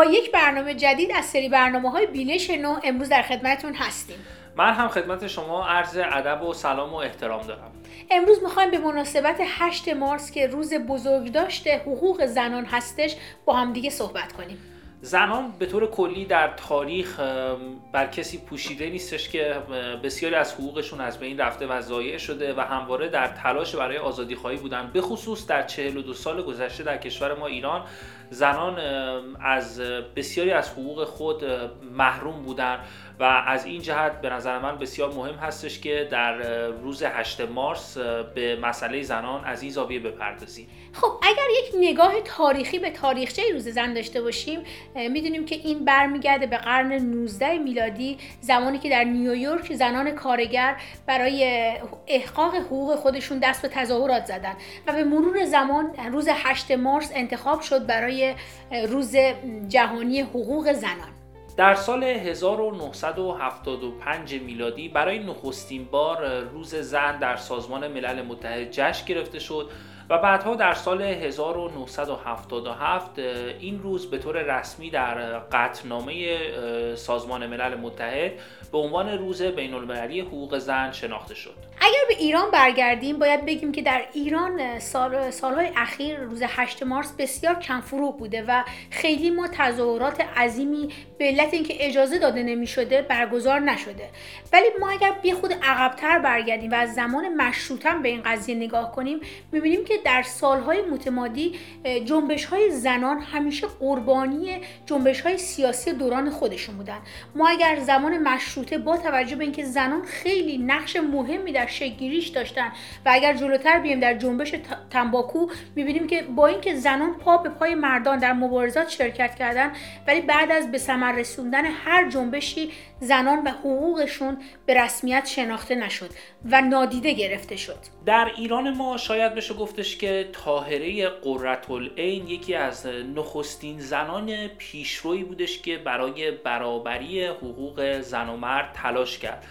با یک برنامه جدید از سری برنامه های بینش نو امروز در خدمتتون هستیم. من هم خدمت شما عرض ادب و سلام و احترام دارم. امروز می‌خوایم به مناسبت 8 مارس که روز بزرگداشت حقوق زنان هستش با هم دیگه صحبت کنیم. زنان به طور کلی در تاریخ بر کسی پوشیده نیستش که بسیاری از حقوقشون از بین رفته و ضایع شده و همواره در تلاش برای آزادی خواهی بودن. به خصوص در 42 سال گذشته در کشور ما ایران زنان از بسیاری از حقوق خود محروم بودن و از این جهت به نظر من بسیار مهم هستش که در روز 8 مارس به مسئله زنان از این زاویه بپردازیم. خب اگر یک نگاه تاریخی به تاریخچه روز زن داشته باشیم می‌دونیم که این برمیگرده به قرن 19 میلادی زمانی که در نیویورک زنان کارگر برای احقاق حقوق خودشون دست به تظاهرات زدن و به مرور زمان روز 8 مارس انتخاب شد برای روز جهانی حقوق زنان. در سال 1975 میلادی برای نخستین بار روز زن در سازمان ملل متحد جشن گرفته شد. و بعدها در سال 1977 این روز به طور رسمی در قطنامه سازمان ملل متحد به عنوان روز بین المللی حقوق زن شناخته شد. اگر به ایران برگردیم باید بگیم که در ایران سال سالهای اخیر روز 8 مارس بسیار کم فروغ بوده و خیلی ما تظاهرات عظیمی به علت اینکه اجازه داده نمی شده برگزار نشده. ولی ما اگر بی خود عقبتر برگردیم و از زمان مشروطه به این قضیه نگاه کنیم می‌بینیم که در سالهای متمادی جنبش های زنان همیشه قربانی جنبش های سیاسی دوران خودشون بودن. ما اگر زمان مشروطه با توجه به اینکه زنان خیلی نقش مهمی در شکلگیریش داشتن. و اگر جلوتر بیایم در جنبش تنباکو می‌بینیم که با اینکه زنان پا به پای مردان در مبارزات شرکت کردن ولی بعد از به ثمر رسوندن هر جنبشی زنان و حقوقشون به رسمیت شناخته نشد و نادیده گرفته شد. در ایران ما شاید بشه گفتش که طاهره قرتالعین یکی از نخستین زنان پیشرویی بودش که برای برابری حقوق زن و مرد تلاش کرد.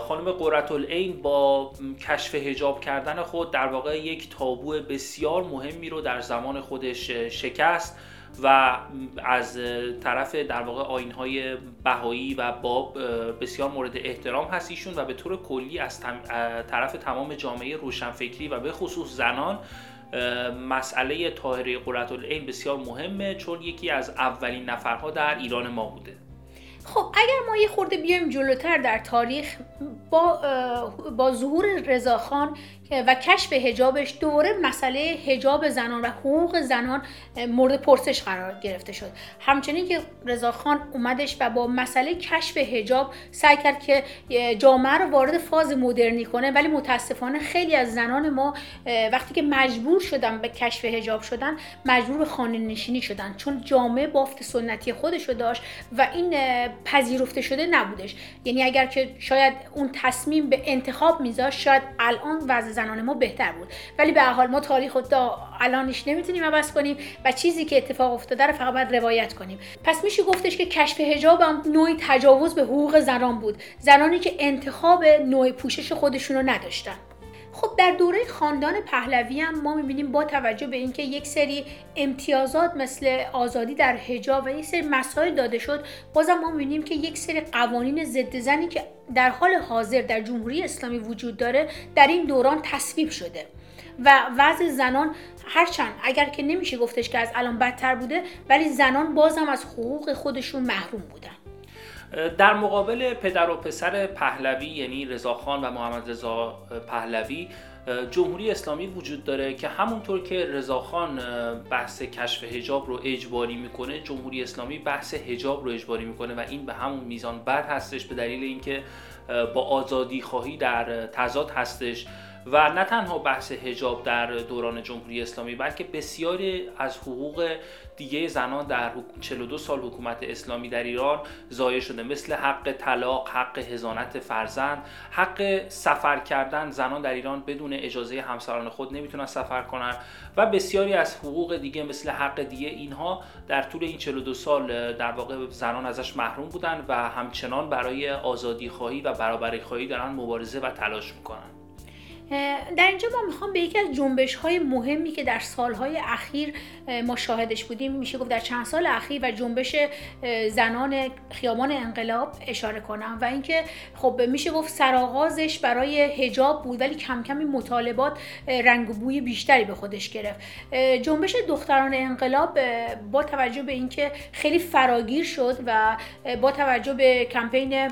خانم قرتالعین با کشف هجاب کردن خود در واقع یک تابو بسیار مهمی رو در زمان خودش شکست و از طرف در واقع آینهای بهایی و باب بسیار مورد احترام هست ایشون و به طور کلی از طرف تمام جامعه روشنفکری و به خصوص زنان مسئله طاهره قرتالعین بسیار مهمه چون یکی از اولین نفرها در ایران ما بوده. خب اگر ما یه خورده بیایم جلوتر در تاریخ با با ظهور رضاخان و کشف هجابش دوره مسئله هجاب زنان و حقوق زنان مورد پرسش قرار گرفته شد. همچنین که رضاخان اومدش و با مسئله کشف هجاب سعی کرد که جامعه رو وارد فاز مدرنی کنه. ولی متاسفانه خیلی از زنان ما وقتی که مجبور شدن به کشف هجاب شدن مجبور به خانه نشینی شدن. چون جامعه بافت سنتی خودش رو داشت و این پذیرفته شده نبودش. یعنی اگر که شاید اون تصمیم به انتخاب میذاشت شاید الان وضع زنان ما بهتر بود. ولی به حال ما تاریخ تا الانش نمی‌تونیم عوض کنیم و چیزی که اتفاق افتاده رو فقط باید روایت کنیم. پس میشه گفتش که کشف حجاب هم نوعی تجاوز به حقوق زنان بود. زنانی که انتخاب نوع پوشش خودشون رو نداشتن. خب در دوره خاندان پهلوی هم ما می‌بینیم با توجه به اینکه یک سری امتیازات مثل آزادی در حجاب و یک سری مسائل داده شد بازم ما می‌بینیم که یک سری قوانین ضد زنی که در حال حاضر در جمهوری اسلامی وجود داره در این دوران تصویب شده. و وضع زنان هرچند اگر که نمیشه گفتش که از الان بدتر بوده ولی زنان بازم از حقوق خودشون محروم بودن. در مقابل پدر و پسر پهلوی یعنی رضاخان و محمد رضا پهلوی جمهوری اسلامی وجود داره که همونطور که رضاخان بحث کشف هجاب رو اجباری می‌کنه جمهوری اسلامی بحث هجاب رو اجباری می‌کنه و این به همون میزان بد هستش به دلیل اینکه با آزادی خواهی در تضاد هستش. و نه تنها بحث هجاب در دوران جمهوری اسلامی بلکه بسیاری از حقوق دیگه زنان در 42 سال حکومت اسلامی در ایران ضایع شده. مثل حق طلاق، حق هزانت فرزند، حق سفر کردن زنان در ایران بدون اجازه همسران خود نمی‌تونن سفر کنن و بسیاری از حقوق دیگه مثل حق دیگه اینها در طول این 42 سال در واقع زنان ازش محروم بودن و همچنان برای آزادی خواهی و برابری خواهی دارن مبارزه و تلاش می‌کنن. در اینجا ما می‌خوام به یکی از جنبش های مهمی که در سالهای اخیر ما شاهدش بودیم میشه گفت در چند سال اخیر و جنبش زنان خیابان انقلاب اشاره کنم و اینکه خب میشه گفت سرآغازش برای هجاب بود ولی کم کمی مطالبات رنگ بوی بیشتری به خودش گرفت. جنبش دختران انقلاب با توجه به اینکه خیلی فراگیر شد و با توجه به کمپین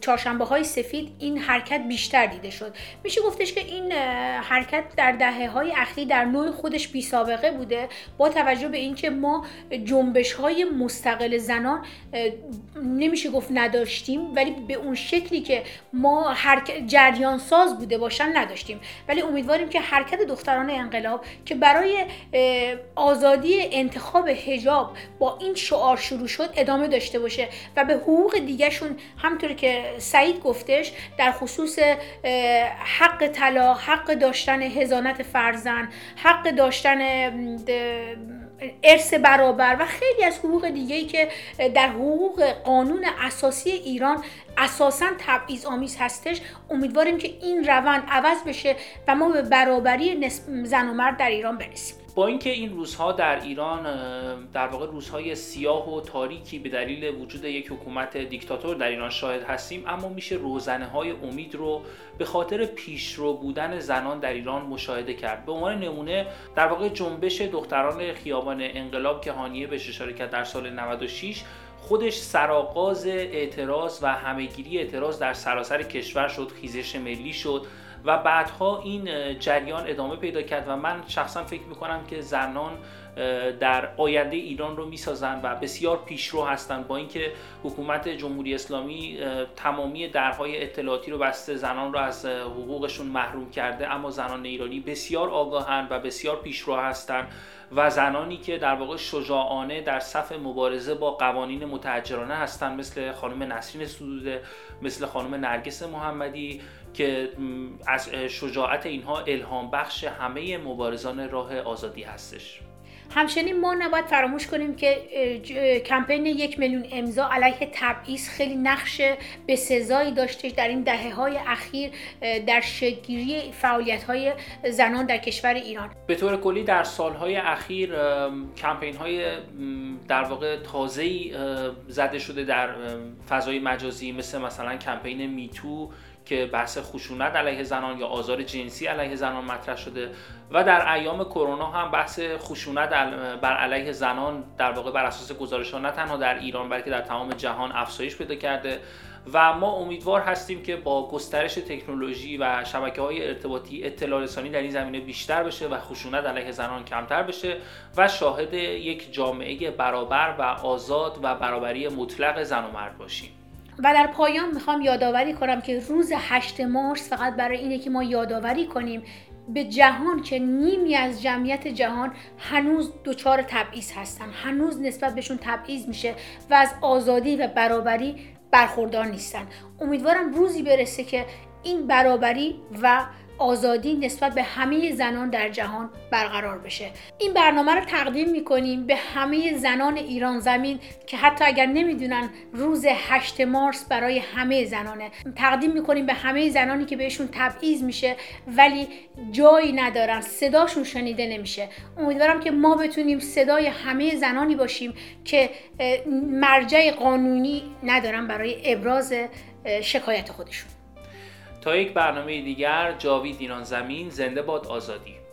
چهارشنبه های سفید این حرکت بیشتر دیده شد. میشه گفتش که این حرکت در دهه های اخیر در نوع خودش بی سابقه بوده با توجه به اینکه ما جنبش های مستقل زنان نمیشه گفت نداشتیم ولی به اون شکلی که ما حرکت جریان ساز بوده باشن نداشتیم. ولی امیدواریم که حرکت دختران انقلاب که برای آزادی انتخاب هجاب با این شعار شروع شد ادامه داشته باشه و به حقوق دیگهشون هم همطوری که سعید گفتش در خصوص حق طلاق حق داشتن هزانت فرزن حق داشتن ارث برابر و خیلی از حقوق دیگه ای که در حقوق قانون اساسی ایران اساسا تبعیض آمیز هستش. امیدواریم که این روند عوض بشه و ما به برابری زن و مرد در ایران برسیم. با اینکه این روزها در ایران در واقع روزهای سیاه و تاریکی به دلیل وجود یک حکومت دیکتاتور در ایران شاهد هستیم اما میشه روزنه های امید رو به خاطر پیشرو بودن زنان در ایران مشاهده کرد. به عنوان نمونه در واقع جنبش دختران خیابان انقلاب که هانیه بهش اشاره کرد در سال 96 خودش سرآغاز اعتراض و همهگیری اعتراض در سراسر کشور شد خیزش ملی شد. و بعدها این جریان ادامه پیدا کرد و من شخصا فکر می‌کنم که زنان در آینده ایران رو می‌سازن و بسیار پیشرو هستند با اینکه حکومت جمهوری اسلامی تمامی درهای اطلاعاتی رو بسته زنان رو از حقوقشون محروم کرده اما زنان ایرانی بسیار آگاهند و بسیار پیشرو هستند و زنانی که در واقع شجاعانه در صف مبارزه با قوانین متحجرانه هستند مثل خانم نسرین سدوده مثل خانم نرگس محمدی که از شجاعت اینها الهام بخش همه مبارزان راه آزادی هستش. همچنین ما نباید فراموش کنیم که کمپین یک میلیون امضا علیه تبعیض خیلی نقش به سزایی داشته در این دهه های اخیر در شگیری فعالیت های زنان در کشور ایران. به طور کلی در سالهای اخیر کمپین های در واقع تازه زده شده در فضای مجازی مثل مثلا کمپین میتو که بحث خشونت علیه زنان یا آزار جنسی علیه زنان مطرح شده و در ایام کرونا هم بحث خشونت بر علیه زنان در واقع بر اساس گزارش ها نه تنها در ایران بلکه در تمام جهان افزایش پیدا کرده و ما امیدوار هستیم که با گسترش تکنولوژی و شبکه های ارتباطی اطلاع رسانی در این زمینه بیشتر بشه و خشونت علیه زنان کمتر بشه و شاهد یک جامعه برابر و آزاد و برابری مطلق زن و مرد باشیم. و در پایان می‌خوام یادآوری کنم که روز 8 مارس فقط برای اینه که ما یادآوری کنیم به جهان که نیمی از جمعیت جهان هنوز دچار تبعیض هستن. هنوز نسبت بهشون تبعیض میشه و از آزادی و برابری برخوردار نیستن. امیدوارم روزی برسه که این برابری و آزادی نسبت به همه زنان در جهان برقرار بشه. این برنامه رو تقدیم می‌کنیم به همه زنان ایران زمین که حتی اگر نمی‌دونن روز 8 مارس برای همه زنانه. تقدیم می‌کنیم به همه زنانی که بهشون تبعیض میشه ولی جایی ندارن صداشون شنیده نمیشه. امیدوارم که ما بتونیم صدای همه زنانی باشیم که مرجع قانونی ندارن برای ابراز شکایت خودشون. تا یک برنامه دیگر جاوید ایران زمین زنده باد آزادی.